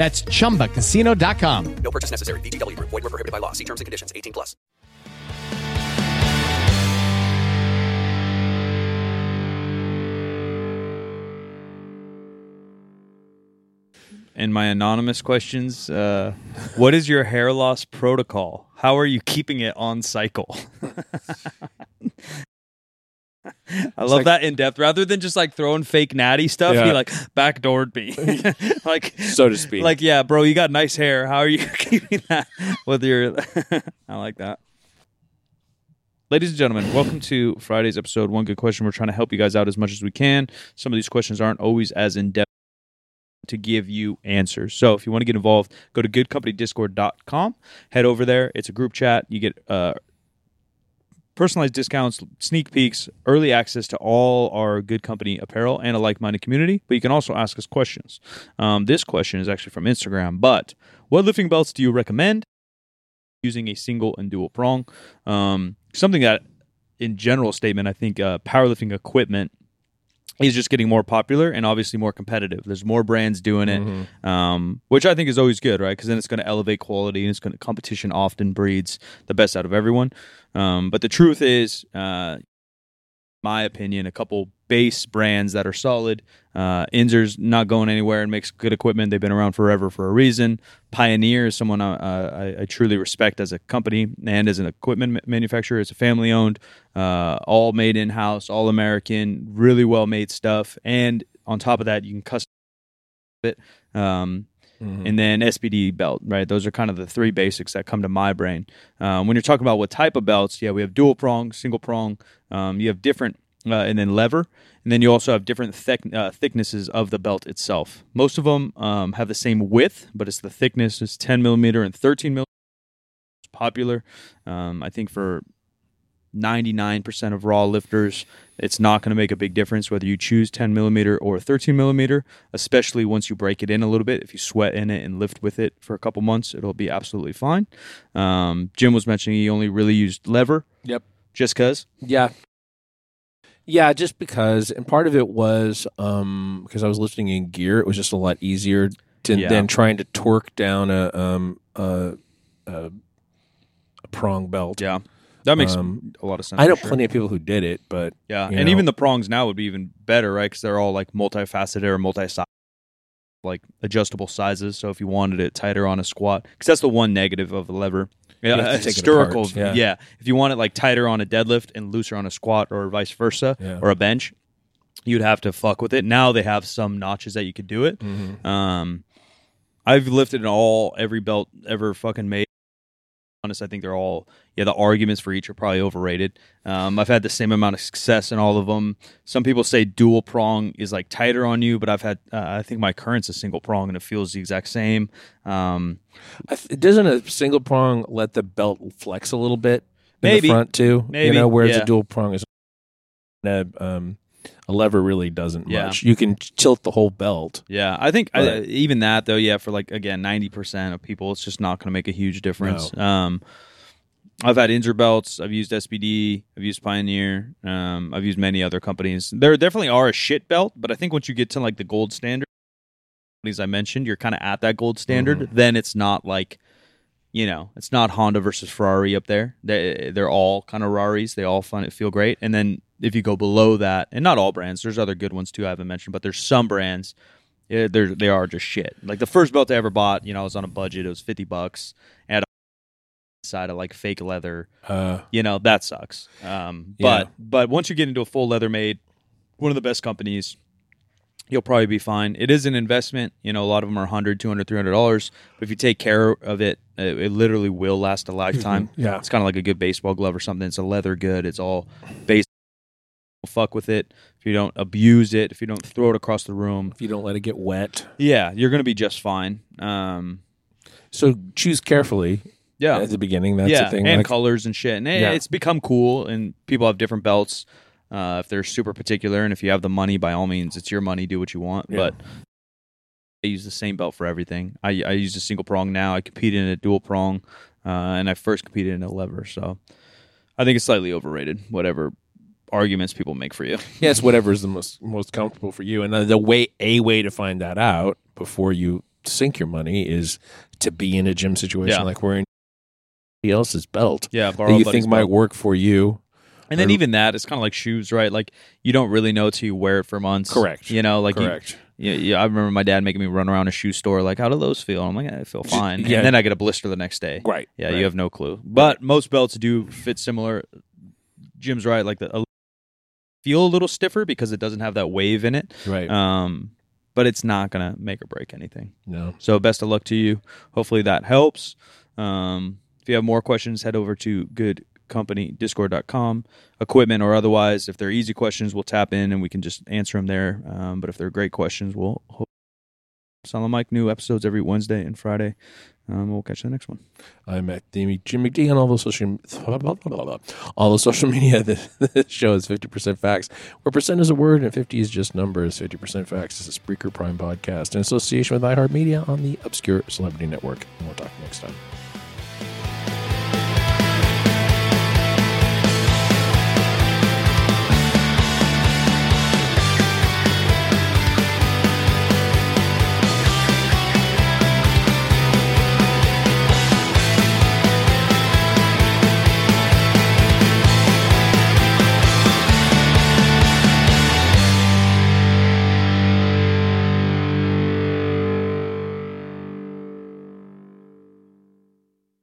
That's ChumbaCasino.com. No purchase necessary. VGW. Void were prohibited by law. See terms and conditions. 18 plus. And my anonymous questions: uh, What is your hair loss protocol? How are you keeping it on cycle? I love like- that in depth. Rather than just like throwing fake natty stuff, he like backdoored me, like So to speak. Like, yeah, bro, you got nice hair. How are you keeping that with your? I like that. Ladies and gentlemen, welcome to Friday's episode. One good question. We're trying to help you guys out as much as we can. Some of these questions aren't always as in depth to give you answers. So if you want to get involved, go to goodcompanydiscord.com. Head over there. It's a group chat. You get uh, personalized discounts, sneak peeks, early access to all our Good Company apparel, and a like minded community. But you can also ask us questions. Um, this question is actually from Instagram. But what lifting belts do you recommend? Using a single and dual prong. Um, something that, in general statement, I think uh, powerlifting equipment is just getting more popular and obviously more competitive. There's more brands doing it, um, which I think is always good, right? Because then it's going to elevate quality and it's going to competition often breeds the best out of everyone. Um, but the truth is, uh, my opinion, a couple base brands that are solid. Uh, Inzer's not going anywhere and makes good equipment. They've been around forever for a reason. Pioneer is someone uh, I, I truly respect as a company and as an equipment manufacturer. It's a family owned, uh, all made in house, all American, really well made stuff. And on top of that, you can custom it. Um, and then SBD belt, right? Those are kind of the three basics that come to my brain. Um, when you're talking about what type of belts, yeah, we have dual prong, single prong. Um, you have different, uh, and then lever, and then you also have different uh, thicknesses of the belt itself. Most of them um, have the same width, but it's the thickness is 10 millimeter and 13 millimeter. It's popular. Um, I think for 99% of raw lifters, it's not going to make a big difference whether you choose 10 millimeter or 13 millimeter, especially once you break it in a little bit. If you sweat in it and lift with it for a couple months, it'll be absolutely fine. Um, Jim was mentioning he only really used lever Yep. just because. Yeah. Yeah, just because, and part of it was um, because I was lifting in gear. It was just a lot easier to, Yeah. than trying to torque down a um, a, a, a prong belt. Yeah. That makes Um, a lot of sense. I know sure. plenty of people who did it, but Yeah, and know. even the prongs now would be even better, right? Because they're all like multifaceted or multi-size, like adjustable sizes. So if you wanted it tighter on a squat, because that's the one negative of the lever. Yeah, have to a take it historical. apart, yeah. If you want it like tighter on a deadlift and looser on a squat, or vice versa, Yeah. or a bench, you'd have to fuck with it. Now they have some notches that you could do it. Mm-hmm. Um, I've lifted all every belt ever fucking made. Honest, I think they're all yeah. The arguments for each are probably overrated. Um, I've had the same amount of success in all of them. Some people say dual prong is like tighter on you, but I've had uh, I think my current's a single prong and it feels the exact same. Um, I th- doesn't a single prong let the belt flex a little bit in Maybe. the front too? Maybe, you know, whereas yeah. a dual prong is a, um, a lever really doesn't Yeah. much. You can tilt the whole belt. yeah, I think I, even that though, yeah, for like again ninety percent of people, it's just not going to make a huge difference. Um, I've had Inzer belts. I've used SBD. I've used Pioneer. Um, I've used many other companies. There definitely are a shit belt, but I think once you get to like the gold standard, companies I mentioned, you're kind of at that gold standard. Mm-hmm. Then it's not like, you know, it's not Honda versus Ferrari up there. They they're all kind of Raris. They all fun, feel great. And then if you go below that, and not all brands, there's other good ones too. I haven't mentioned, but there's some brands. Yeah, they're they are just shit. Like the first belt I ever bought, you know, I was on a budget. It was fifty bucks. I had side of like fake leather. Uh, You know that sucks. Um, Yeah. but but once you get into a full leather made, one of the best companies, you'll probably be fine. It is an investment. You know, a lot of them are 100 200 300 dollars. But if you take care of it, it, it literally will last a lifetime. Yeah. it's kind of like a good baseball glove or something. It's a leather good. It's all base. Fuck with it. If you don't abuse it, if you don't throw it across the room, if you don't let it get wet, yeah, you're gonna be just fine. Um, so choose carefully. yeah, at the beginning, that's yeah, the thing. and like- colors and shit. And Yeah. it's become cool, and people have different belts. Uh, if they're super particular, and if you have the money, by all means, it's your money. Do what you want. Yeah. But I use the same belt for everything. I, I use a single prong now. I competed in a dual prong, uh, and I first competed in a lever. So I think it's slightly overrated. Whatever arguments people make for you. Yes, whatever is the most most comfortable for you. And the way a way to find that out before you sink your money is to be in a gym situation Yeah. like wearing somebody else's belt Yeah, that you think might work for you. And then or- even that, it's kind of like shoes, right? Like you don't really know till you wear it for months. Correct. You know, like you- Correct. Yeah, yeah. I remember my dad making me run around a shoe store, like, how do those feel? I'm like, eh, I feel fine. yeah. And then I get a blister the next day. Right, Yeah, right. you have no clue. But most belts do fit similar. Jim's right. Like the feel a little stiffer because it doesn't have that wave in it. Right. Um, but it's not gonna make or break anything. no. So best of luck to you. Hopefully that helps. Um, if you have more questions, head over to goodcompanydiscord.com. Equipment or otherwise, if they're easy questions, we'll tap in and we can just answer them there. Um, but if they're great questions, we'll hope Silent Mike new episodes every Wednesday and Friday. Um, we'll catch you in the next one. I'm at Jamie Jim McD on all those social all the social media. The, the show is fifty percent facts, where percent is a word and fifty is just numbers. Fifty percent facts is a Spreaker Prime podcast in association with iHeartMedia on the Obscure Celebrity Network. And we'll talk next time.